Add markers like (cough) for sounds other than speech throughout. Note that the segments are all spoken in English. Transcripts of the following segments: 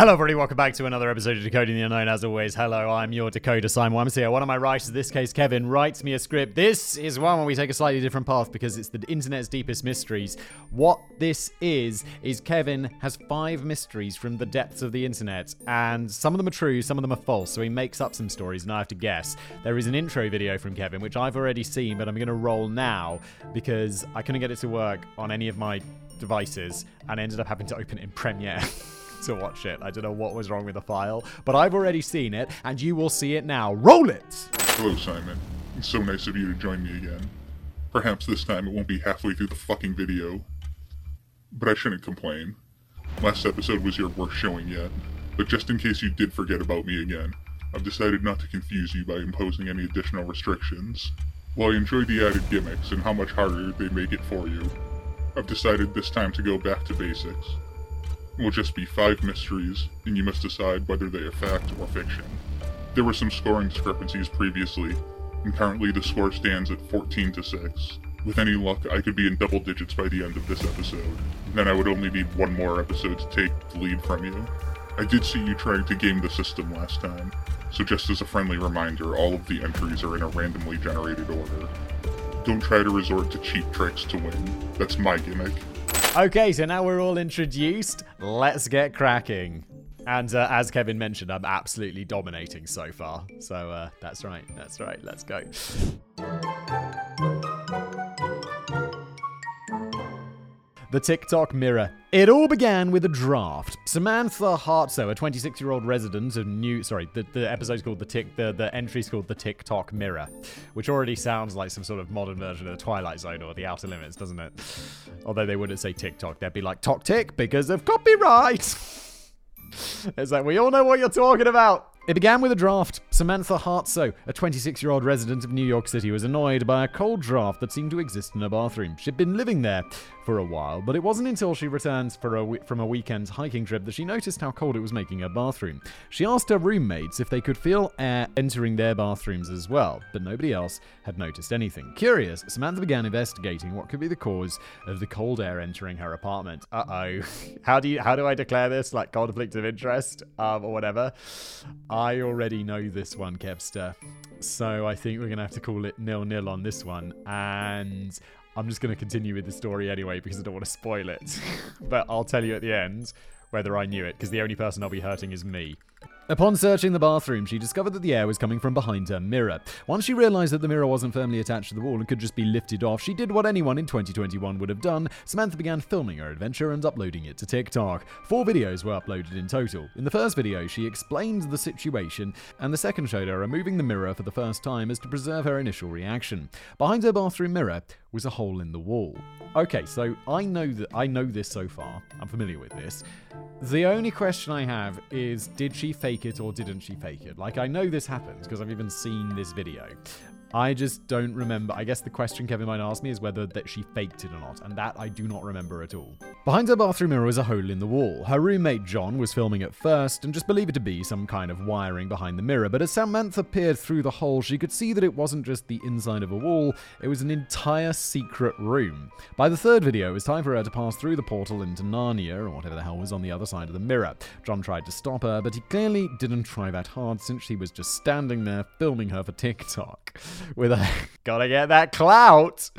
Hello, everybody. Welcome back to another episode of Decoding the Unknown. As always, hello, I'm your decoder, Simon here. One of my writers, this case, Kevin, writes me a script. This is one where we take a slightly different path because it's the internet's deepest mysteries. What this is, is Kevin has five mysteries from the depths of the internet, and some of them are true, some of them are false, so he makes up some stories, and I have to guess. There is an intro video from Kevin, which I've already seen, but I'm going to roll now because I couldn't get it to work on any of my devices and ended up having to open it in Premiere. (laughs) (laughs) to watch it. I don't know what was wrong with the file, but I've already seen it, and you will see it now. Roll it! Hello, Simon. It's so nice of you to join me again. Perhaps this time it won't be halfway through the fucking video. But I shouldn't complain. Last episode was your worst showing yet, but just in case you did forget about me again, I've decided not to confuse you by imposing any additional restrictions. While I enjoy the added gimmicks and how much harder they make it for you, I've decided this time to go back to basics will just be five mysteries, and you must decide whether they are fact or fiction. There were some scoring discrepancies previously, and currently the score stands at 14 to 6. With any luck, I could be in double digits by the end of this episode. Then I would only need one more episode to take the lead from you. I did see you trying to game the system last time, so just as a friendly reminder, all of the entries are in a randomly generated order. Don't try to resort to cheap tricks to win. That's my gimmick. Okay, so now we're all introduced. Let's get cracking. And uh, as Kevin mentioned, I'm absolutely dominating so far. So uh, that's right, that's right, let's go. The TikTok Mirror. It all began with a draft. Samantha Hartsoe, a 26 year old resident of New. Sorry, the, the episode's called the Tick. The, the entry's called the TikTok Mirror, which already sounds like some sort of modern version of the Twilight Zone or the Outer Limits, doesn't it? Although they wouldn't say TikTok, they'd be like Tok Tick because of copyright. (laughs) it's like we all know what you're talking about. It began with a draft. Samantha Hartsoe, a 26 year old resident of New York City, was annoyed by a cold draft that seemed to exist in her bathroom. She'd been living there for a while, but it wasn't until she returned from a weekend hiking trip that she noticed how cold it was making her bathroom. She asked her roommates if they could feel air entering their bathrooms as well, but nobody else had noticed anything. Curious, Samantha began investigating what could be the cause of the cold air entering her apartment. Uh oh. (laughs) how do you how do I declare this? Like conflict of interest um, or whatever? I already know this one, Kevster. So I think we're going to have to call it nil nil on this one. And I'm just going to continue with the story anyway because I don't want to spoil it. (laughs) but I'll tell you at the end whether I knew it because the only person I'll be hurting is me. Upon searching the bathroom, she discovered that the air was coming from behind her mirror. Once she realized that the mirror wasn't firmly attached to the wall and could just be lifted off, she did what anyone in 2021 would have done. Samantha began filming her adventure and uploading it to TikTok. Four videos were uploaded in total. In the first video, she explained the situation, and the second showed her removing the mirror for the first time as to preserve her initial reaction. Behind her bathroom mirror was a hole in the wall. Okay, so I know that I know this so far. I'm familiar with this. The only question I have is did she fake it or didn't she fake it? Like I know this happens because I've even seen this video. I just don't remember. I guess the question Kevin might ask me is whether that she faked it or not, and that I do not remember at all. Behind her bathroom mirror was a hole in the wall. Her roommate John was filming at first and just believed it to be some kind of wiring behind the mirror, but as Samantha peered through the hole, she could see that it wasn't just the inside of a wall, it was an entire secret room. By the third video, it was time for her to pass through the portal into Narnia, or whatever the hell was on the other side of the mirror. John tried to stop her, but he clearly didn't try that hard since she was just standing there filming her for TikTok with a (laughs) gotta get that clout.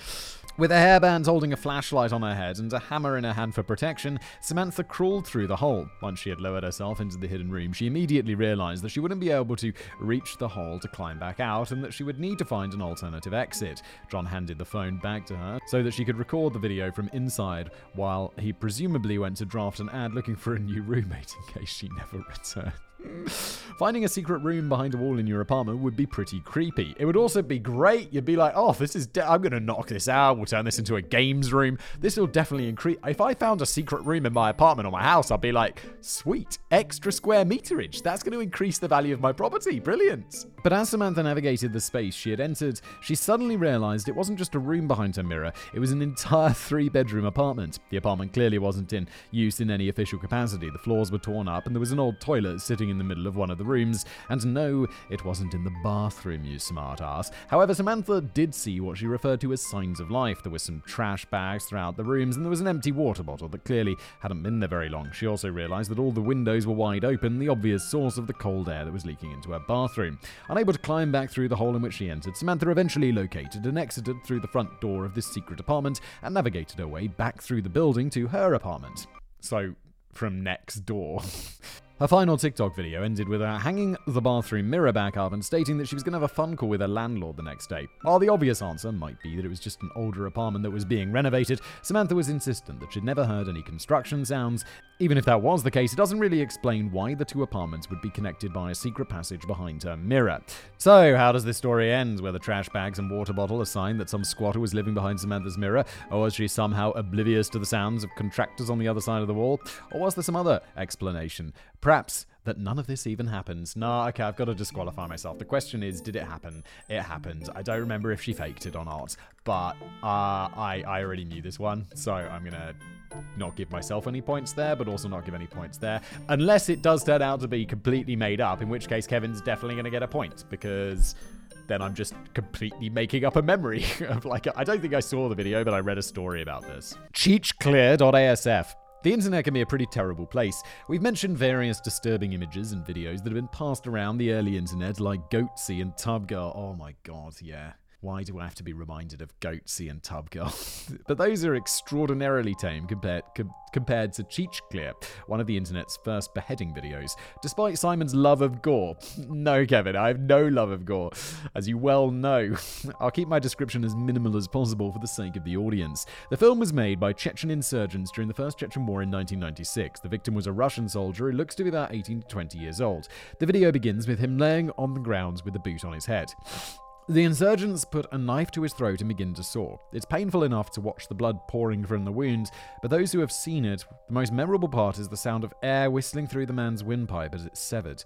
With a hairband holding a flashlight on her head and a hammer in her hand for protection, Samantha crawled through the hole. Once she had lowered herself into the hidden room, she immediately realized that she wouldn't be able to reach the hole to climb back out and that she would need to find an alternative exit. John handed the phone back to her so that she could record the video from inside while he presumably went to draft an ad looking for a new roommate in case she never (laughs) returned. (laughs) Finding a secret room behind a wall in your apartment would be pretty creepy. It would also be great. You'd be like, oh, this is, de- I'm going to knock this out. We'll turn this into a games room. This will definitely increase. If I found a secret room in my apartment or my house, I'd be like, sweet, extra square meterage. That's going to increase the value of my property. Brilliant. But as Samantha navigated the space she had entered, she suddenly realized it wasn't just a room behind her mirror, it was an entire three bedroom apartment. The apartment clearly wasn't in use in any official capacity. The floors were torn up, and there was an old toilet sitting in the middle of one of the rooms. And no, it wasn't in the bathroom, you smart ass. However, Samantha did see what she referred to as signs of life. There were some trash bags throughout the rooms, and there was an empty water bottle that clearly hadn't been there very long. She also realised that all the windows were wide open, the obvious source of the cold air that was leaking into her bathroom. Unable to climb back through the hole in which she entered, Samantha eventually located and exited through the front door of this secret apartment and navigated her way back through the building to her apartment. So, from next door. (laughs) Her final TikTok video ended with her hanging the bathroom mirror back up and stating that she was going to have a fun call with her landlord the next day. While the obvious answer might be that it was just an older apartment that was being renovated, Samantha was insistent that she'd never heard any construction sounds. Even if that was the case, it doesn't really explain why the two apartments would be connected by a secret passage behind her mirror. So, how does this story end? Were the trash bags and water bottle a sign that some squatter was living behind Samantha's mirror? Or was she somehow oblivious to the sounds of contractors on the other side of the wall? Or was there some other explanation? Perhaps that none of this even happens. Nah, okay, I've got to disqualify myself. The question is, did it happen? It happened. I don't remember if she faked it or not, but uh, I, I already knew this one, so I'm gonna not give myself any points there, but also not give any points there, unless it does turn out to be completely made up, in which case Kevin's definitely gonna get a point, because then I'm just completely making up a memory (laughs) of like I don't think I saw the video, but I read a story about this. Chechclear.asf the internet can be a pretty terrible place. We've mentioned various disturbing images and videos that have been passed around the early internet, like Goatse and Tubgirl. Oh my god, yeah. Why do I have to be reminded of Goatse and Tubgirl? (laughs) but those are extraordinarily tame compared, com- compared to Chechclear, one of the internet's first beheading videos. Despite Simon's love of gore. (laughs) No, Kevin, I have no love of gore. As you well know, (laughs) I'll keep my description as minimal as possible for the sake of the audience. The film was made by Chechen insurgents during the First Chechen War in 1996. The victim was a Russian soldier who looks to be about 18 to 20 years old. The video begins with him laying on the ground with a boot on his head. The insurgents put a knife to his throat and begin to saw. It's painful enough to watch the blood pouring from the wound, but those who have seen it, the most memorable part is the sound of air whistling through the man's windpipe as it's severed.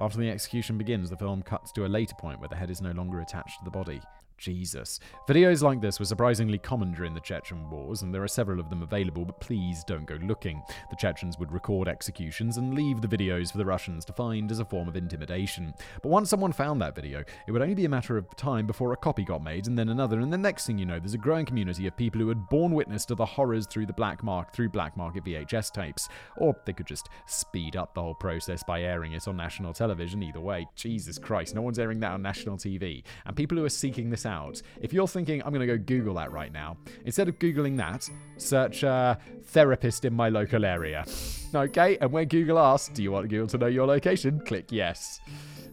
After the execution begins, the film cuts to a later point where the head is no longer attached to the body. Jesus. Videos like this were surprisingly common during the Chechen Wars, and there are several of them available, but please don't go looking. The Chechens would record executions and leave the videos for the Russians to find as a form of intimidation. But once someone found that video, it would only be a matter of time before a copy got made, and then another, and the next thing you know, there's a growing community of people who had borne witness to the horrors through the black mark through black market VHS tapes. Or they could just speed up the whole process by airing it on national television. Either way, Jesus Christ, no one's airing that on national TV. And people who are seeking this out. If you're thinking, I'm going to go Google that right now, instead of Googling that, search uh, therapist in my local area. (laughs) okay? And when Google asks, do you want Google to know your location? Click yes.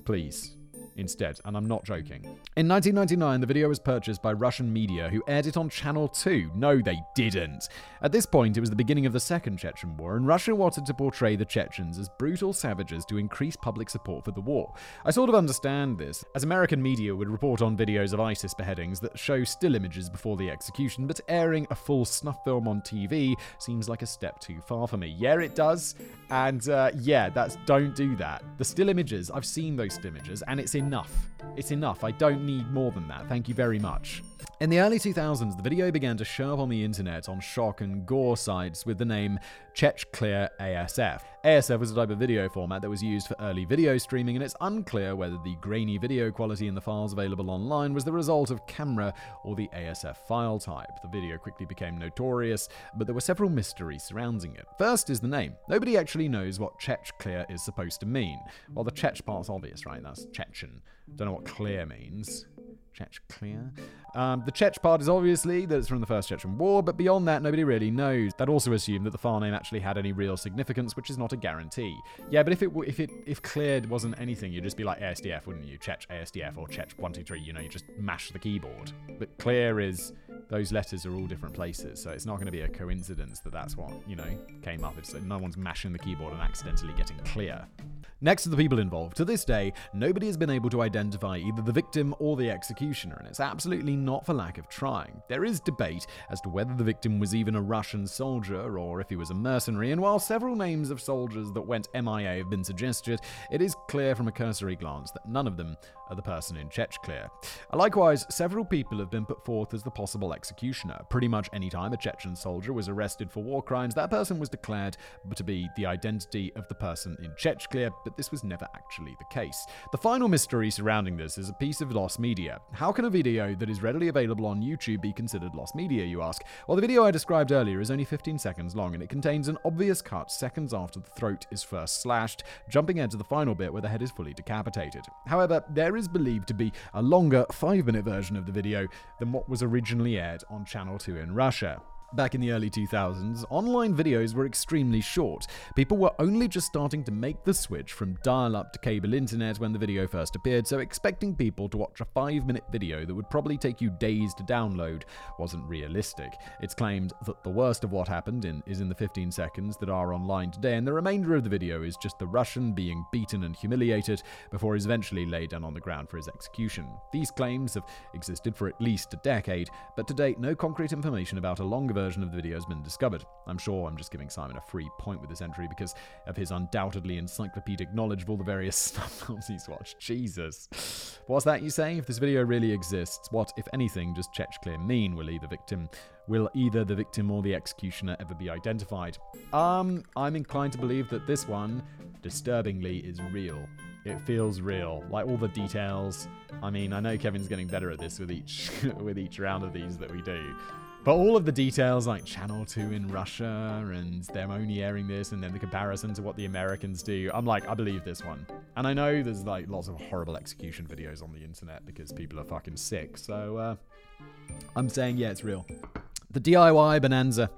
Please instead, and I'm not joking. In 1999, the video was purchased by Russian media who aired it on Channel 2. No, they didn't. At this point, it was the beginning of the Second Chechen War, and Russia wanted to portray the Chechens as brutal savages to increase public support for the war. I sort of understand this, as American media would report on videos of ISIS beheadings that show still images before the execution, but airing a full snuff film on TV seems like a step too far for me. Yeah, it does, and uh, yeah, that's don't do that. The still images, I've seen those still images, and it's enough. It's enough. I don't need more than that. Thank you very much. In the early 2000s, the video began to show up on the internet on shock and gore sites with the name Chechclear ASF. ASF was a type of video format that was used for early video streaming, and it's unclear whether the grainy video quality in the files available online was the result of camera or the ASF file type. The video quickly became notorious, but there were several mysteries surrounding it. First is the name. Nobody actually knows what Chechclear is supposed to mean. Well, the Chech part's obvious, right? That's Chechen. Don't know what clear means. Chech clear. Um, the Chech part is obviously that it's from the First Chechen War, but beyond that, nobody really knows. That also assumed that the file name actually had any real significance, which is not a guarantee. Yeah, but if it if it if cleared wasn't anything, you'd just be like ASDF, wouldn't you? Chech ASDF or Chech one two three. You know, you just mash the keyboard. But clear is those letters are all different places, so it's not going to be a coincidence that that's what you know came up. No one's mashing the keyboard and accidentally getting clear. Next to the people involved, to this day, nobody has been able to identify either the victim or the executioner, and it's absolutely not for lack of trying. There is debate as to whether the victim was even a Russian soldier or if he was a mercenary, and while several names of soldiers that went MIA have been suggested, it is clear from a cursory glance that none of them are the person in Chechclear. Likewise, several people have been put forth as the possible executioner. Pretty much any time a Chechen soldier was arrested for war crimes, that person was declared to be the identity of the person in Chechclear, but this was never actually the case. The final mystery surrounding this is a piece of lost media. How can a video that is readily available on YouTube be considered lost media, you ask? Well, the video I described earlier is only 15 seconds long, and it contains an obvious cut seconds after the throat is first slashed, jumping ahead to the final bit where the head is fully decapitated. However, there is believed to be a longer 5 minute version of the video than what was originally aired on Channel 2 in Russia. Back in the early 2000s, online videos were extremely short. People were only just starting to make the switch from dial up to cable internet when the video first appeared, so expecting people to watch a 5 minute video that would probably take you days to download wasn't realistic. It's claimed that the worst of what happened in, is in the 15 seconds that are online today, and the remainder of the video is just the Russian being beaten and humiliated before he's eventually laid down on the ground for his execution. These claims have existed for at least a decade, but to date, no concrete information about a longer version of the video has been discovered. I'm sure I'm just giving Simon a free point with this entry because of his undoubtedly encyclopedic knowledge of all the various (laughs) films he's watched. Jesus. What's that you say? If this video really exists, what, if anything, does Chechclear mean? Will either victim will either the victim or the executioner ever be identified? Um, I'm inclined to believe that this one, disturbingly, is real. It feels real, like all the details. I mean, I know Kevin's getting better at this with each (laughs) with each round of these that we do. But all of the details, like Channel 2 in Russia and them only airing this, and then the comparison to what the Americans do, I'm like, I believe this one. And I know there's like lots of horrible execution videos on the internet because people are fucking sick. So uh, I'm saying, yeah, it's real. The DIY Bonanza.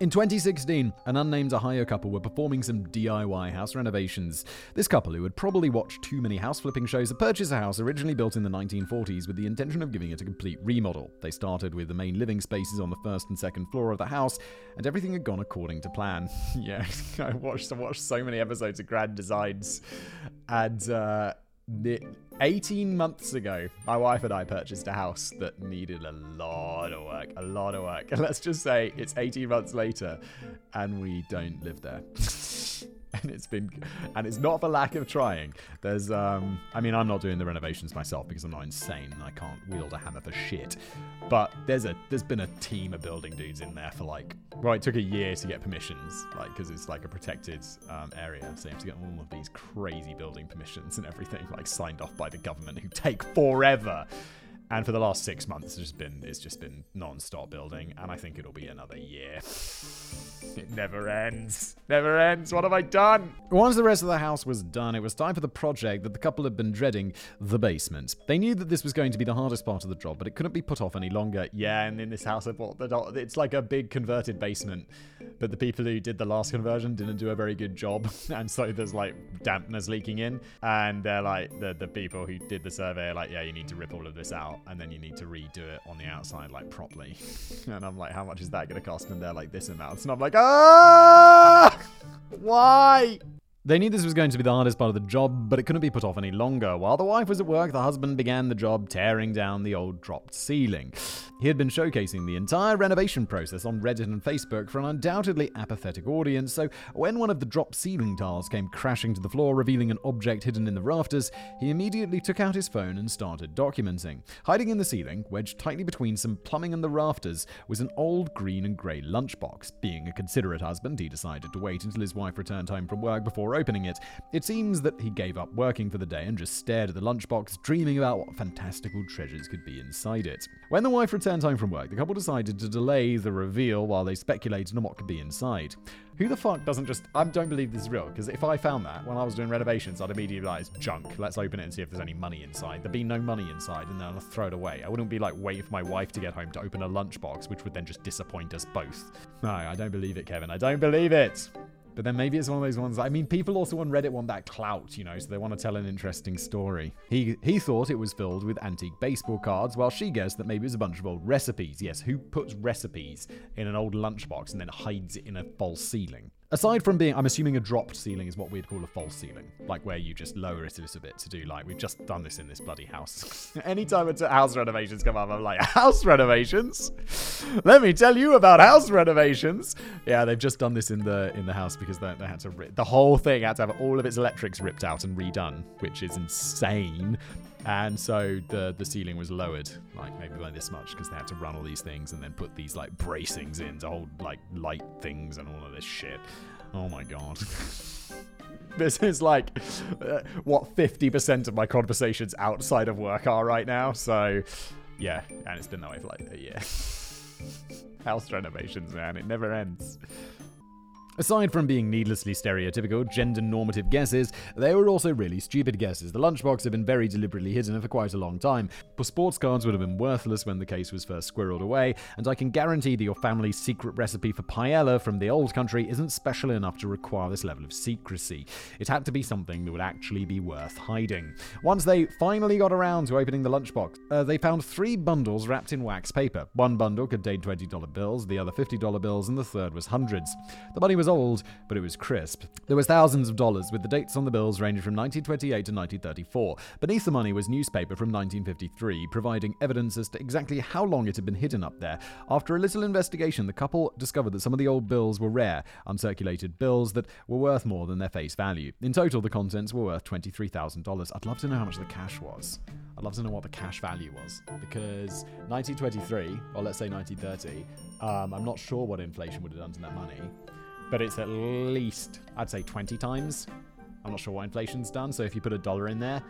In 2016, an unnamed Ohio couple were performing some DIY house renovations. This couple, who had probably watched too many house flipping shows, had purchased a house originally built in the 1940s with the intention of giving it a complete remodel. They started with the main living spaces on the first and second floor of the house, and everything had gone according to plan. (laughs) yeah, (laughs) I watched, I watched so many episodes of Grand Designs, and uh, 18 months ago, my wife and I purchased a house that needed a lot of work, a lot of work. And (laughs) let's just say it's 18 months later and we don't live there. (laughs) (laughs) and it's been and it's not for lack of trying. There's um i mean i'm not doing the renovations myself because i'm not insane and i can't wield a hammer for shit. But there's a there's been a team of building dudes in there for like well it took a year to get permissions like because it's like a protected um, area. So you have to get all of these crazy building permissions and everything like signed off by the government who take forever and for the last six months, it's just been it's just been non-stop building, and I think it'll be another year. It never ends. Never ends. What have I done? Once the rest of the house was done, it was time for the project that the couple had been dreading the basement. They knew that this was going to be the hardest part of the job, but it couldn't be put off any longer. Yeah, and in this house, I bought the. It's like a big converted basement, but the people who did the last conversion didn't do a very good job, (laughs) and so there's like dampness leaking in, and they're like the the people who did the survey are like, yeah, you need to rip all of this out, and then you need to redo it on the outside like properly. (laughs) and I'm like, how much is that going to cost? And they're like, this amount. And I'm like, ah, why? They knew this was going to be the hardest part of the job, but it couldn't be put off any longer. While the wife was at work, the husband began the job tearing down the old dropped ceiling. He had been showcasing the entire renovation process on Reddit and Facebook for an undoubtedly apathetic audience, so when one of the dropped ceiling tiles came crashing to the floor, revealing an object hidden in the rafters, he immediately took out his phone and started documenting. Hiding in the ceiling, wedged tightly between some plumbing and the rafters, was an old green and grey lunchbox. Being a considerate husband, he decided to wait until his wife returned home from work before opening it. It seems that he gave up working for the day and just stared at the lunchbox, dreaming about what fantastical treasures could be inside it. When the wife returned home from work, the couple decided to delay the reveal while they speculated on what could be inside. Who the fuck doesn't just. I don't believe this is real, because if I found that when I was doing renovations, I'd immediately be like, it's junk. Let's open it and see if there's any money inside. There'd be no money inside, and then I'll throw it away. I wouldn't be like, waiting for my wife to get home to open a lunchbox, which would then just disappoint us both. No, I don't believe it, Kevin. I don't believe it. But then maybe it's one of those ones. I mean, people also on Reddit want that clout, you know, so they want to tell an interesting story. He he thought it was filled with antique baseball cards, while she guessed that maybe it was a bunch of old recipes. Yes, who puts recipes in an old lunchbox and then hides it in a false ceiling? Aside from being, I'm assuming a dropped ceiling is what we'd call a false ceiling, like where you just lower it a little bit to do like we've just done this in this bloody house. (laughs) Anytime it's house renovations come up, I'm like house renovations. Let me tell you about house renovations. Yeah, they've just done this in the in the house because they, they had to rip, the whole thing had to have all of its electrics ripped out and redone, which is insane. And so the the ceiling was lowered, like maybe by this much, because they had to run all these things and then put these like bracings in to hold like light things and all of this shit. Oh my god. (laughs) this is like uh, what 50% of my conversations outside of work are right now. So, yeah, and it's been that way for like a year. (laughs) House renovations, man, it never ends. Aside from being needlessly stereotypical, gender normative guesses, they were also really stupid guesses. The lunchbox had been very deliberately hidden for quite a long time. For sports cards would have been worthless when the case was first squirreled away, and I can guarantee that your family's secret recipe for paella from the old country isn't special enough to require this level of secrecy. It had to be something that would actually be worth hiding. Once they finally got around to opening the lunchbox, uh, they found three bundles wrapped in wax paper. One bundle contained $20 bills, the other $50 bills, and the third was hundreds. The money was old, but it was crisp. There was thousands of dollars, with the dates on the bills ranging from 1928 to 1934. Beneath the money was newspaper from 1953, providing evidence as to exactly how long it had been hidden up there. After a little investigation, the couple discovered that some of the old bills were rare, uncirculated bills that were worth more than their face value. In total, the contents were worth $23,000. I'd love to know how much the cash was. I'd love to know what the cash value was because 1923, or let's say 1930, um, I'm not sure what inflation would have done to that money but it's at least I'd say 20 times. I'm not sure what inflation's done, so if you put a dollar in there,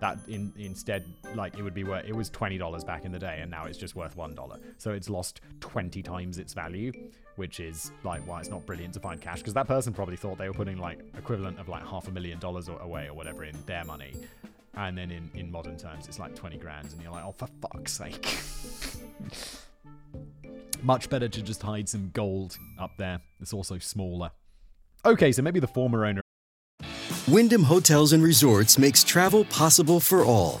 that in, instead like it would be worth it was $20 back in the day and now it's just worth $1. So it's lost 20 times its value, which is like why it's not brilliant to find cash because that person probably thought they were putting like equivalent of like half a million dollars away or whatever in their money. And then in, in modern terms, it's like 20 grand, and you're like, oh, for fuck's sake. (laughs) Much better to just hide some gold up there. It's also smaller. Okay, so maybe the former owner. Wyndham Hotels and Resorts makes travel possible for all.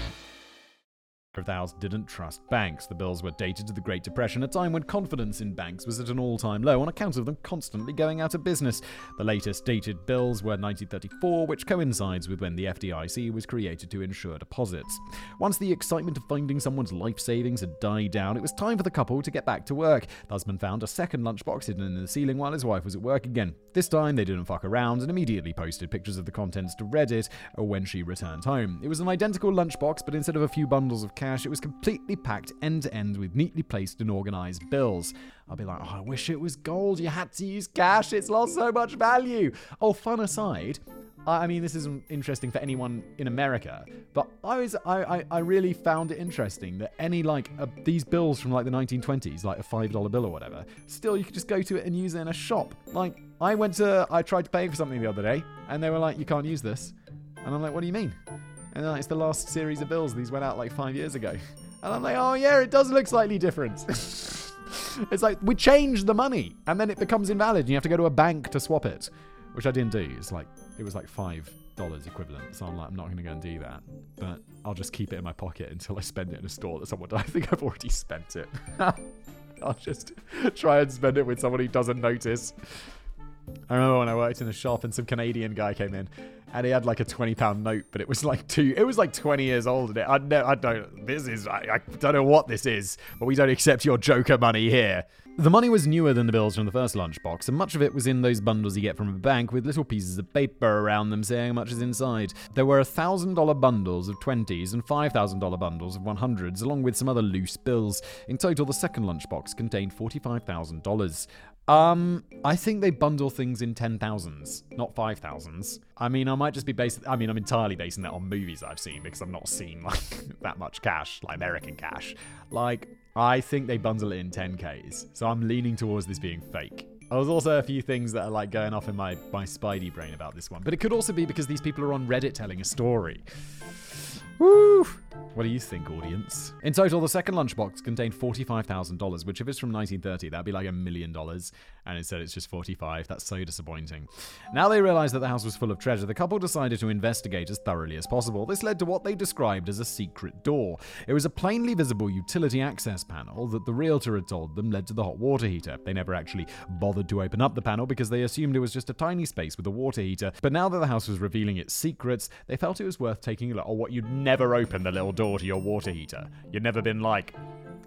the house didn't trust banks. The bills were dated to the Great Depression, a time when confidence in banks was at an all time low on account of them constantly going out of business. The latest dated bills were 1934, which coincides with when the FDIC was created to insure deposits. Once the excitement of finding someone's life savings had died down, it was time for the couple to get back to work. The husband found a second lunchbox hidden in the ceiling while his wife was at work again. This time, they didn't fuck around and immediately posted pictures of the contents to Reddit when she returned home. It was an identical lunchbox, but instead of a few bundles of cash, it was completely packed end to end with neatly placed and organized bills. I'll be like, oh, I wish it was gold. You had to use cash. It's lost so much value. Oh, fun aside, I mean, this isn't interesting for anyone in America, but I was I, I, I really found it interesting that any like uh, these bills from like the 1920s, like a five dollar bill or whatever, still you could just go to it and use it in a shop. Like I went to I tried to pay for something the other day, and they were like, you can't use this, and I'm like, what do you mean? And like, it's the last series of bills. These went out like five years ago. (laughs) And I'm like, oh yeah, it does look slightly different. (laughs) it's like we changed the money and then it becomes invalid and you have to go to a bank to swap it, which I didn't do. It's like, it was like five dollars equivalent. So I'm like, I'm not going to go and do that. But I'll just keep it in my pocket until I spend it in a store that someone. (laughs) I think I've already spent it. (laughs) I'll just try and spend it with someone who doesn't notice. I remember when I worked in a shop and some Canadian guy came in and he had like a 20 pound note, but it was like two, it was like 20 years old. And it, I, I don't, this is, I, I don't know what this is, but we don't accept your Joker money here. The money was newer than the bills from the first lunchbox, and much of it was in those bundles you get from a bank with little pieces of paper around them saying how much is inside. There were $1,000 bundles of 20s and $5,000 bundles of 100s, along with some other loose bills. In total, the second lunchbox contained $45,000. Um, I think they bundle things in ten thousands, not five thousands. I mean, I might just be based. I mean, I'm entirely basing that on movies I've seen because I've not seen (laughs) like that much cash, like American cash. Like, I think they bundle it in 10ks, so I'm leaning towards this being fake. There's also a few things that are like going off in my my Spidey brain about this one, but it could also be because these people are on Reddit telling a story. Woo! What do you think, audience? In total, the second lunchbox contained $45,000, which if it's from 1930, that'd be like a million dollars. And instead, it's just 45. That's so disappointing. Now they realized that the house was full of treasure, the couple decided to investigate as thoroughly as possible. This led to what they described as a secret door. It was a plainly visible utility access panel that the realtor had told them led to the hot water heater. They never actually bothered to open up the panel because they assumed it was just a tiny space with a water heater. But now that the house was revealing its secrets, they felt it was worth taking a look. Or what you'd never open the little door to your water heater. You'd never been like,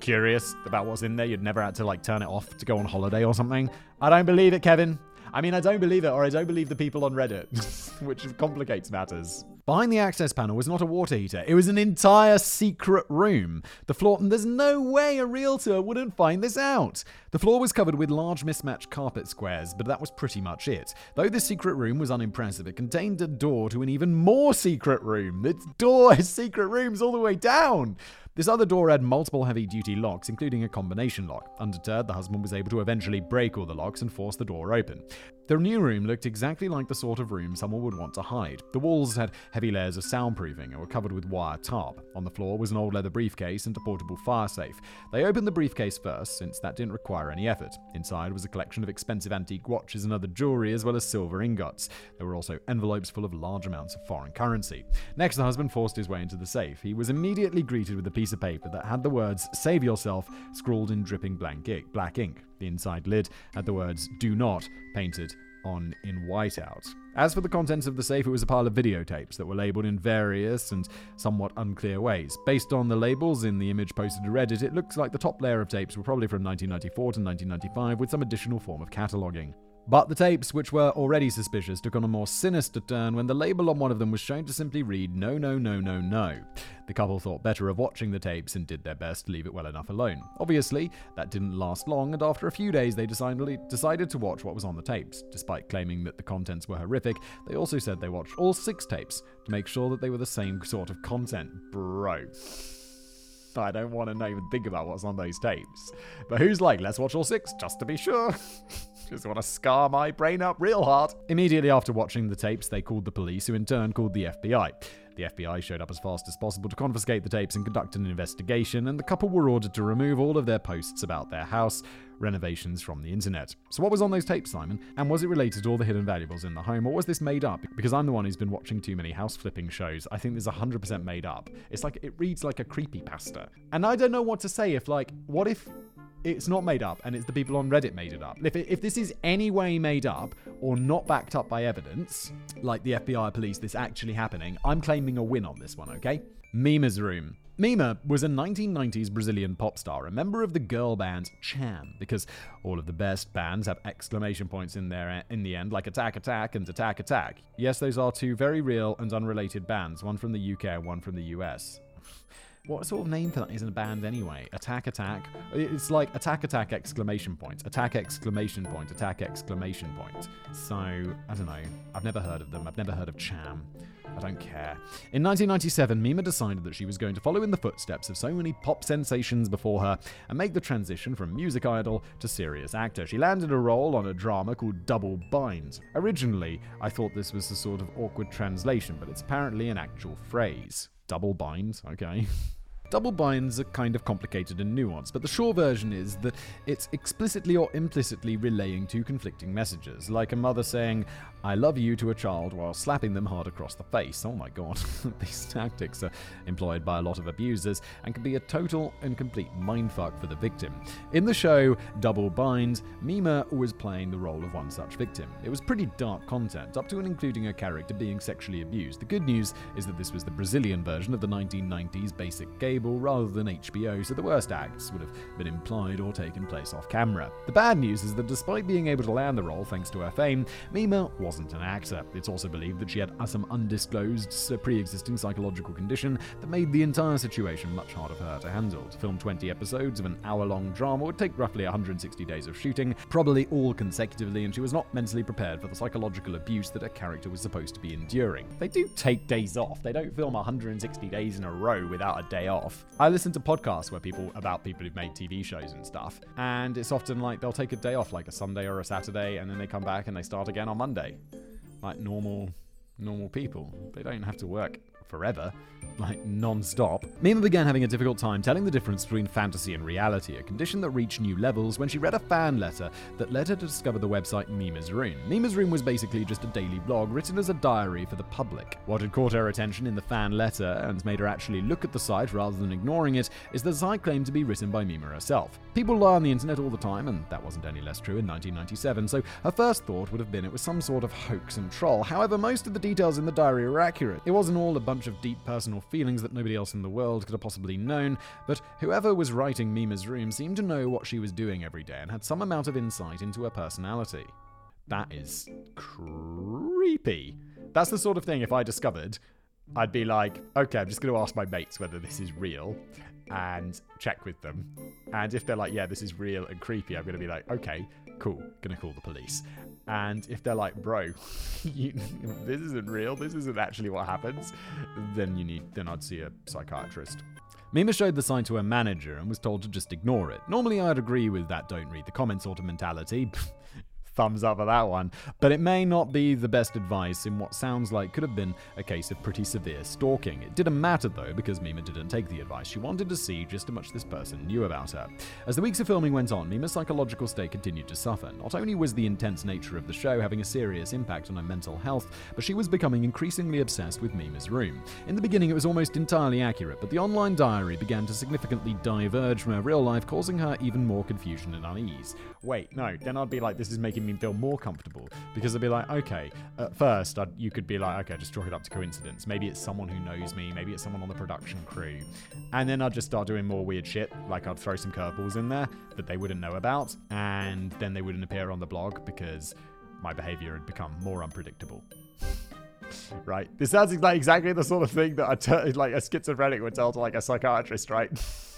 curious about what's in there. You'd never had to like turn it off to go on holiday or something. I don't believe it, Kevin. I mean, I don't believe it, or I don't believe the people on Reddit, (laughs) which complicates matters. Behind the access panel was not a water heater, it was an entire secret room. The floor, and there's no way a realtor wouldn't find this out. The floor was covered with large mismatched carpet squares, but that was pretty much it. Though the secret room was unimpressive, it contained a door to an even more secret room. Its door secret rooms all the way down. This other door had multiple heavy duty locks, including a combination lock. Undeterred, the husband was able to eventually break all the locks and force the door open. The new room looked exactly like the sort of room someone would want to hide. The walls had heavy layers of soundproofing and were covered with wire tarp. On the floor was an old leather briefcase and a portable fire safe. They opened the briefcase first, since that didn't require any effort. Inside was a collection of expensive antique watches and other jewelry, as well as silver ingots. There were also envelopes full of large amounts of foreign currency. Next, the husband forced his way into the safe. He was immediately greeted with a piece of paper that had the words "Save yourself" scrawled in dripping black ink. The inside lid had the words "Do not" painted on in whiteout. As for the contents of the safe, it was a pile of videotapes that were labeled in various and somewhat unclear ways. Based on the labels in the image posted to Reddit, it looks like the top layer of tapes were probably from 1994 to 1995 with some additional form of cataloguing. But the tapes, which were already suspicious, took on a more sinister turn when the label on one of them was shown to simply read no, no, no, no, no. The couple thought better of watching the tapes and did their best to leave it well enough alone. Obviously, that didn't last long, and after a few days, they decided to watch what was on the tapes. Despite claiming that the contents were horrific, they also said they watched all six tapes to make sure that they were the same sort of content. Bro. I don't want to even think about what's on those tapes. But who's like, let's watch all six just to be sure? (laughs) just want to scar my brain up real hard. Immediately after watching the tapes, they called the police, who in turn called the FBI. The FBI showed up as fast as possible to confiscate the tapes and conduct an investigation, and the couple were ordered to remove all of their posts about their house renovations from the internet. So, what was on those tapes, Simon? And was it related to all the hidden valuables in the home, or was this made up? Because I'm the one who's been watching too many house flipping shows. I think there's 100% made up. It's like, it reads like a creepy pasta. And I don't know what to say if, like, what if it's not made up and it's the people on Reddit made it up. If, if this is any way made up or not backed up by evidence, like the FBI police, this actually happening, I'm claiming a win on this one, okay? Mima's Room. Mima was a 1990s Brazilian pop star, a member of the girl band Cham, because all of the best bands have exclamation points in there in the end, like Attack Attack and Attack Attack. Yes, those are two very real and unrelated bands, one from the UK one from the US. What sort of name for that is in a band anyway? Attack Attack? It's like Attack Attack exclamation point, Attack exclamation point, Attack exclamation point. So, I don't know. I've never heard of them. I've never heard of Cham. I don't care. In 1997, Mima decided that she was going to follow in the footsteps of so many pop sensations before her and make the transition from music idol to serious actor. She landed a role on a drama called Double Bind. Originally, I thought this was a sort of awkward translation, but it's apparently an actual phrase. Double bind, okay. (laughs) Double binds are kind of complicated and nuanced, but the short version is that it's explicitly or implicitly relaying two conflicting messages, like a mother saying, I love you to a child while slapping them hard across the face. Oh my god, (laughs) these tactics are employed by a lot of abusers and can be a total and complete mindfuck for the victim. In the show Double Bind, Mima was playing the role of one such victim. It was pretty dark content, up to and including her character being sexually abused. The good news is that this was the Brazilian version of the 1990s basic cable rather than HBO, so the worst acts would have been implied or taken place off camera. The bad news is that despite being able to land the role thanks to her fame, Mima was wasn't an actor. It's also believed that she had some undisclosed pre existing psychological condition that made the entire situation much harder for her to handle. To film 20 episodes of an hour long drama would take roughly 160 days of shooting, probably all consecutively, and she was not mentally prepared for the psychological abuse that her character was supposed to be enduring. They do take days off, they don't film 160 days in a row without a day off. I listen to podcasts where people about people who've made TV shows and stuff, and it's often like they'll take a day off, like a Sunday or a Saturday, and then they come back and they start again on Monday. Like normal normal people. They don't have to work forever, like non-stop. Mima began having a difficult time telling the difference between fantasy and reality, a condition that reached new levels when she read a fan letter that led her to discover the website Mima's Room. Mima's Room was basically just a daily blog written as a diary for the public. What had caught her attention in the fan letter and made her actually look at the site rather than ignoring it is that the site claimed to be written by Mima herself. People lie on the internet all the time, and that wasn't any less true in 1997, so her first thought would have been it was some sort of hoax and troll. However, most of the details in the diary were accurate. It wasn't all a bunch of deep personal feelings that nobody else in the world could have possibly known, but whoever was writing Mima's room seemed to know what she was doing every day and had some amount of insight into her personality. That is creepy. That's the sort of thing if I discovered, I'd be like, okay, I'm just going to ask my mates whether this is real and check with them. And if they're like, yeah, this is real and creepy, I'm going to be like, okay, cool, gonna call the police. And if they're like, bro, (laughs) you, this isn't real, this isn't actually what happens, then you need, then I'd see a psychiatrist. Mima showed the sign to her manager and was told to just ignore it. Normally, I'd agree with that don't read the comments sort of mentality. (laughs) thumbs up for that one. But it may not be the best advice in what sounds like could have been a case of pretty severe stalking. It didn't matter though, because Mima didn't take the advice. She wanted to see just how much this person knew about her. As the weeks of filming went on, Mima's psychological state continued to suffer. Not only was the intense nature of the show having a serious impact on her mental health, but she was becoming increasingly obsessed with Mima's room. In the beginning, it was almost entirely accurate, but the online diary began to significantly diverge from her real life, causing her even more confusion and unease. Wait, no, then I'd be like, this is making me feel more comfortable because I'd be like, okay, at first I'd, you could be like, okay, just chalk it up to coincidence. Maybe it's someone who knows me. Maybe it's someone on the production crew. And then I'd just start doing more weird shit. Like I'd throw some curveballs in there that they wouldn't know about. And then they wouldn't appear on the blog because my behavior had become more unpredictable. (laughs) right? This sounds like exactly the sort of thing that a like a schizophrenic would tell to like a psychiatrist, right? (laughs)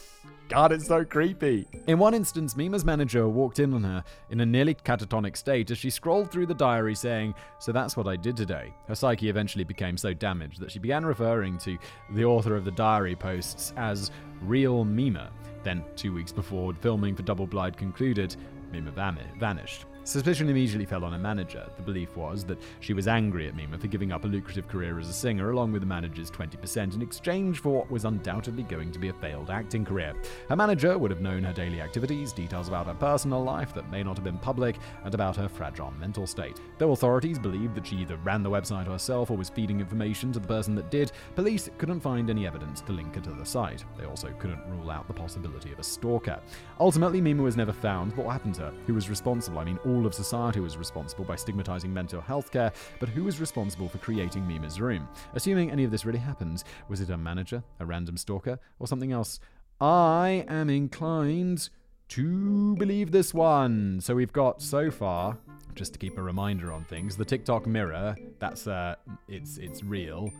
God, it's so creepy. In one instance, Mima's manager walked in on her in a nearly catatonic state as she scrolled through the diary saying, So that's what I did today. Her psyche eventually became so damaged that she began referring to the author of the diary posts as Real Mima. Then, two weeks before filming for Double Blind concluded, Mima vanished. Suspicion immediately fell on her manager. The belief was that she was angry at Mima for giving up a lucrative career as a singer, along with the manager's 20%, in exchange for what was undoubtedly going to be a failed acting career. Her manager would have known her daily activities, details about her personal life that may not have been public, and about her fragile mental state. Though authorities believed that she either ran the website herself or was feeding information to the person that did, police couldn't find any evidence to link her to the site. They also couldn't rule out the possibility of a stalker. Ultimately, Mima was never found. What happened to her? Who was responsible? I mean, all all of society was responsible by stigmatizing mental health care, but who was responsible for creating Mima's room? Assuming any of this really happened, was it a manager, a random stalker, or something else? I am inclined to believe this one. So we've got so far, just to keep a reminder on things, the TikTok mirror. That's uh, it's it's real.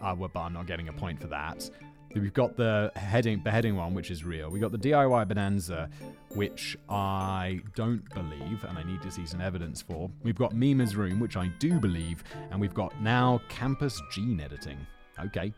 Uh, but I'm not getting a point for that. We've got the heading beheading one, which is real. We got the DIY Bonanza, which I don't believe, and I need to see some evidence for. We've got Mima's Room, which I do believe, and we've got now Campus Gene Editing. Okay.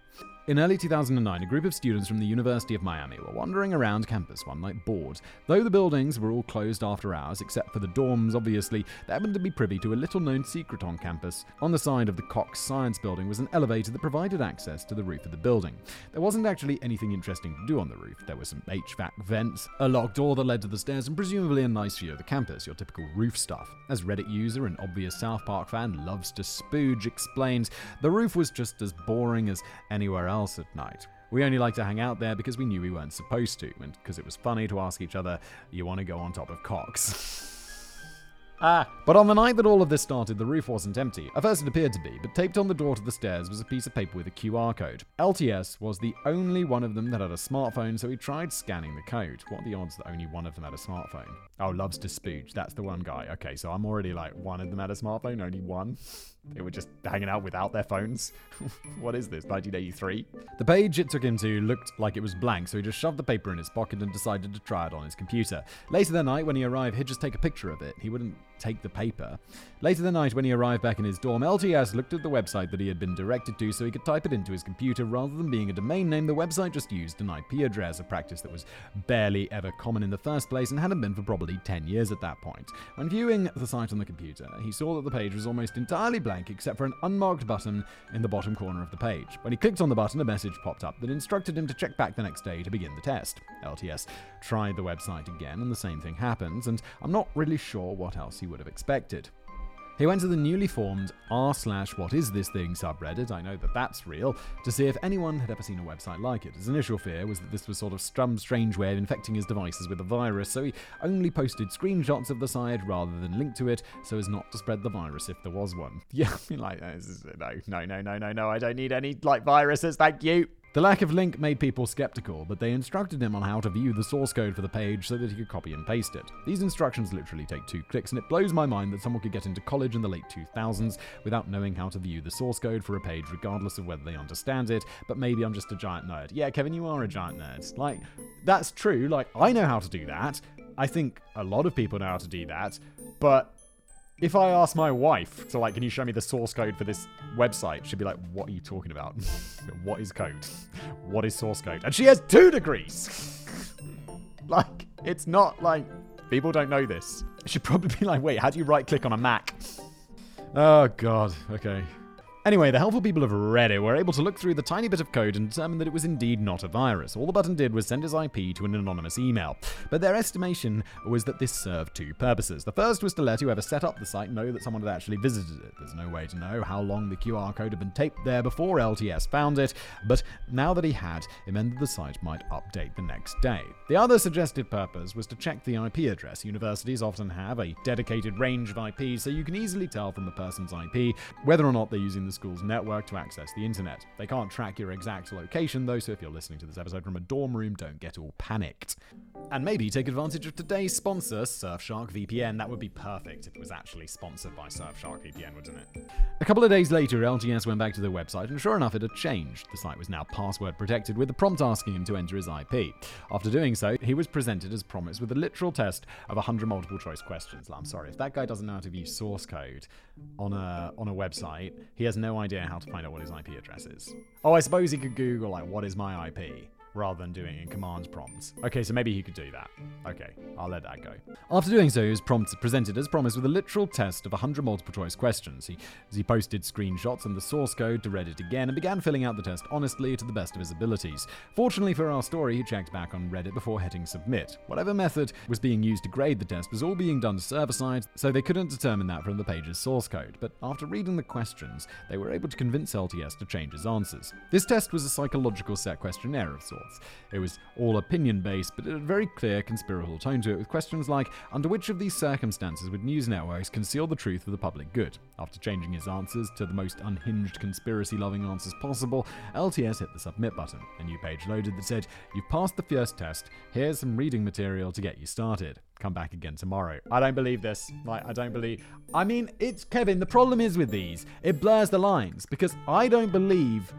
In early 2009, a group of students from the University of Miami were wandering around campus one night bored. Though the buildings were all closed after hours, except for the dorms, obviously, they happened to be privy to a little known secret on campus. On the side of the Cox Science Building was an elevator that provided access to the roof of the building. There wasn't actually anything interesting to do on the roof. There were some HVAC vents, a locked door that led to the stairs, and presumably a nice view of the campus, your typical roof stuff. As Reddit user and obvious South Park fan loves to spooge explains, the roof was just as boring as anywhere else else at night. We only like to hang out there because we knew we weren't supposed to, and because it was funny to ask each other, You want to go on top of Cox? (laughs) Ah. But on the night that all of this started, the roof wasn't empty. At first it appeared to be, but taped on the door to the stairs was a piece of paper with a QR code. LTS was the only one of them that had a smartphone, so he tried scanning the code. What are the odds that only one of them had a smartphone? Oh, loves to spooge. That's the one guy. Okay, so I'm already like, one of them had a smartphone, only one. They were just hanging out without their phones. (laughs) what is this, 1983? The page it took him to looked like it was blank, so he just shoved the paper in his pocket and decided to try it on his computer. Later that night, when he arrived, he'd just take a picture of it. He wouldn't take the paper. Later that night, when he arrived back in his dorm, LTS looked at the website that he had been directed to so he could type it into his computer. Rather than being a domain name, the website just used an IP address, a practice that was barely ever common in the first place and hadn't been for probably 10 years at that point. When viewing the site on the computer, he saw that the page was almost entirely blank except for an unmarked button in the bottom corner of the page. When he clicked on the button, a message popped up that instructed him to check back the next day to begin the test. LTS tried the website again, and the same thing happens, and I'm not really sure what else he would have expected. He went to the newly formed r slash what is this thing subreddit, I know that that's real, to see if anyone had ever seen a website like it. His initial fear was that this was sort of some strange way of infecting his devices with a virus, so he only posted screenshots of the site rather than link to it so as not to spread the virus if there was one. (laughs) Yeah, like, no, no, no, no, no, no, I don't need any, like, viruses, thank you. The lack of link made people skeptical, but they instructed him on how to view the source code for the page so that he could copy and paste it. These instructions literally take two clicks, and it blows my mind that someone could get into college in the late 2000s without knowing how to view the source code for a page, regardless of whether they understand it. But maybe I'm just a giant nerd. Yeah, Kevin, you are a giant nerd. Like, that's true. Like, I know how to do that. I think a lot of people know how to do that, but if I ask my wife to like, can you show me the source code for this website? She'd be like, what are you talking about? (laughs) what is code? What is source code? And she has two degrees. (laughs) like, it's not like people don't know this. She'd probably be like, wait, how do you right click on a Mac? Oh god. Okay. Anyway, the helpful people of Reddit were able to look through the tiny bit of code and determine that it was indeed not a virus. All the button did was send his IP to an anonymous email. But their estimation was that this served two purposes. The first was to let whoever set up the site know that someone had actually visited it. There's no way to know how long the QR code had been taped there before LTS found it, but now that he had, it meant that the site might update the next day. The other suggested purpose was to check the IP address. Universities often have a dedicated range of IPs, so you can easily tell from a person's IP whether or not they're using the school's network to access the internet. They can't track your exact location, though, so if you're listening to this episode from a dorm room, don't get all panicked. And maybe take advantage of today's sponsor, Surfshark VPN. That would be perfect if it was actually sponsored by Surfshark VPN, wouldn't it? A couple of days later, LTS went back to their website, and sure enough, it had changed. The site was now password protected, with a prompt asking him to enter his IP. After doing so, he was presented as promised with a literal test of 100 multiple choice questions. I'm sorry, if that guy doesn't know how to view source code on a on a website, he has no idea how to find out what his IP address is. Oh, I suppose he could Google like what is my IP rather than doing in command prompts. Okay, so maybe he could do that. Okay, I'll let that go. After doing so, he was presented as promised with a literal test of 100 multiple choice questions. He, he posted screenshots and the source code to Reddit again and began filling out the test honestly to the best of his abilities. Fortunately for our story, he checked back on Reddit before hitting submit. Whatever method was being used to grade the test was all being done server side, so they couldn't determine that from the page's source code. But after reading the questions, they were able to convince LTS to change his answers. This test was a psychological set questionnaire of sorts. It was all opinion based, but it had a very clear conspiratorial tone to it, with questions like Under which of these circumstances would news networks conceal the truth for the public good? After changing his answers to the most unhinged, conspiracy loving answers possible, LTS hit the submit button. A new page loaded that said, You've passed the first test, here's some reading material to get you started come back again tomorrow. I don't believe this. Like, I don't believe. I mean, it's Kevin. The problem is with these, it blurs the lines because I don't believe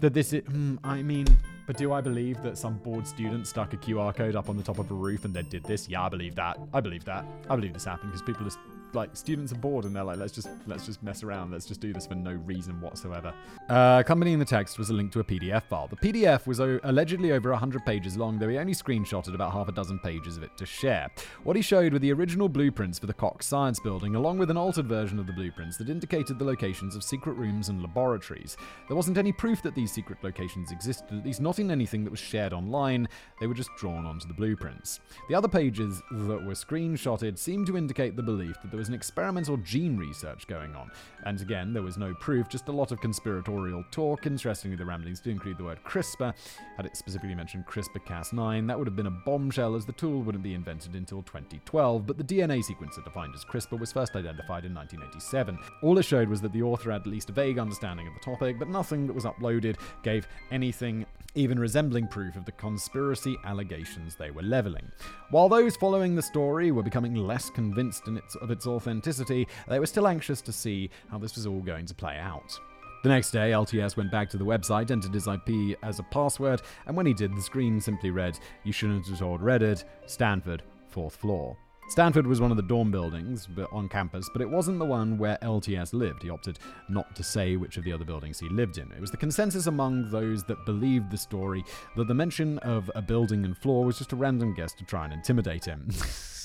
that this is. Hmm, I mean, but do I believe that some bored student stuck a QR code up on the top of a roof and then did this? Yeah, I believe that. I believe that. I believe this happened because people are like students are bored and they're like, let's just let's just mess around. Let's just do this for no reason whatsoever. Uh, accompanying the text was a link to a PDF file. The PDF was o- allegedly over 100 pages long, though he only screenshotted about half a dozen pages of it to share. What he showed were the original blueprints for the Cox Science Building, along with an altered version of the blueprints that indicated the locations of secret rooms and laboratories. There wasn't any proof that these secret locations existed, at least not in anything that was shared online. They were just drawn onto the blueprints. The other pages that were screenshotted seemed to indicate the belief that there was an experimental gene research going on. And again, there was no proof, just a lot of conspiratorial talk. Interestingly, the ramblings do include the word CRISPR. Had it specifically mentioned CRISPR Cas9, that would have been a bombshell as the tool wouldn't be invented until 2012, but the DNA sequencer defined as CRISPR was first identified in 1987. All it showed was that the author had at least a vague understanding of the topic, but nothing that was uploaded gave anything even resembling proof of the conspiracy allegations they were leveling. While those following the story were becoming less convinced in its, of its authenticity, they were still anxious to see how this was all going to play out. The next day, LTS went back to the website, entered his IP as a password, and when he did, the screen simply read, You shouldn't have told Reddit, Stanford, fourth floor. Stanford was one of the dorm buildings on campus, but it wasn't the one where LTS lived. He opted not to say which of the other buildings he lived in. It was the consensus among those that believed the story that the mention of a building and floor was just a random guess to try and intimidate him. (laughs)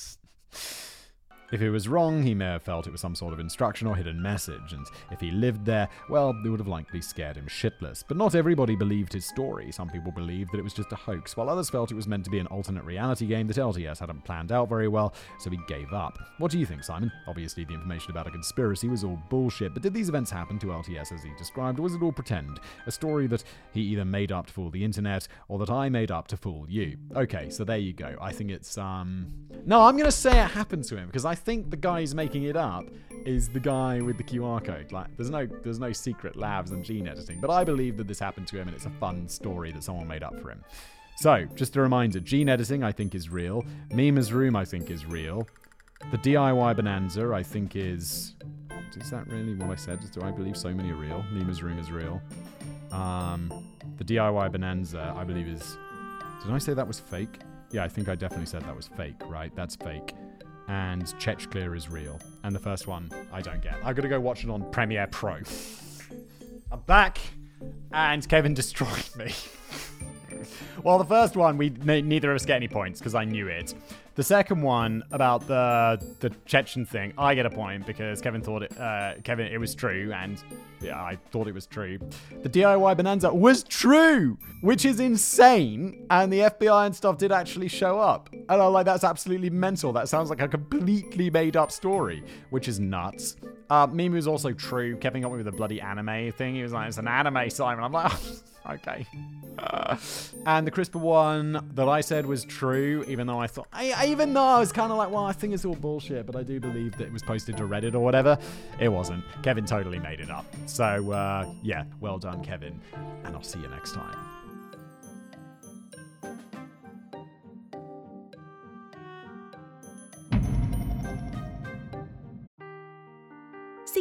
If he was wrong, he may have felt it was some sort of instruction or hidden message, and if he lived there, well, it would have likely scared him shitless. But not everybody believed his story. Some people believed that it was just a hoax, while others felt it was meant to be an alternate reality game that LTS hadn't planned out very well, so he gave up. What do you think, Simon? Obviously, the information about a conspiracy was all bullshit, but did these events happen to LTS as he described, or was it all pretend? A story that he either made up to fool the internet, or that I made up to fool you. Okay, so there you go. I think it's, um. No, I'm gonna say it happened to him, because I think the guy who's making it up is the guy with the QR code. Like, there's no there's no secret labs and gene editing, but I believe that this happened to him, and it's a fun story that someone made up for him. So, just a reminder: gene editing, I think, is real. Mima's room, I think, is real. The DIY bonanza, I think, is. Is that really what I said? Do I believe so many are real? Mima's room is real. Um, the DIY bonanza, I believe, is. Did I say that was fake? Yeah, I think I definitely said that was fake, right? That's fake and Chechclear is real. And the first one, I don't get. I've got to go watch it on Premiere Pro. I'm back, and Kevin destroyed me. (laughs) well, the first one, we neither of us get any points because I knew it. The second one about the the Chechen thing, I get a point because Kevin thought it. Uh, Kevin, it was true, and yeah, I thought it was true. The DIY Bonanza was true, which is insane, and the FBI and stuff did actually show up. And I'm like, that's absolutely mental. That sounds like a completely made up story, which is nuts. Uh, is also true. Kevin got me with a bloody anime thing. He was like, it's an anime, Simon. I'm like. (laughs) okay. Uh, and the CRISPR one that I said was true, even though I thought, I, even though I was kind of like, well, I think it's all bullshit, but I do believe that it was posted to Reddit or whatever. It wasn't. Kevin totally made it up. So, uh, yeah, well done, Kevin. And I'll see you next time.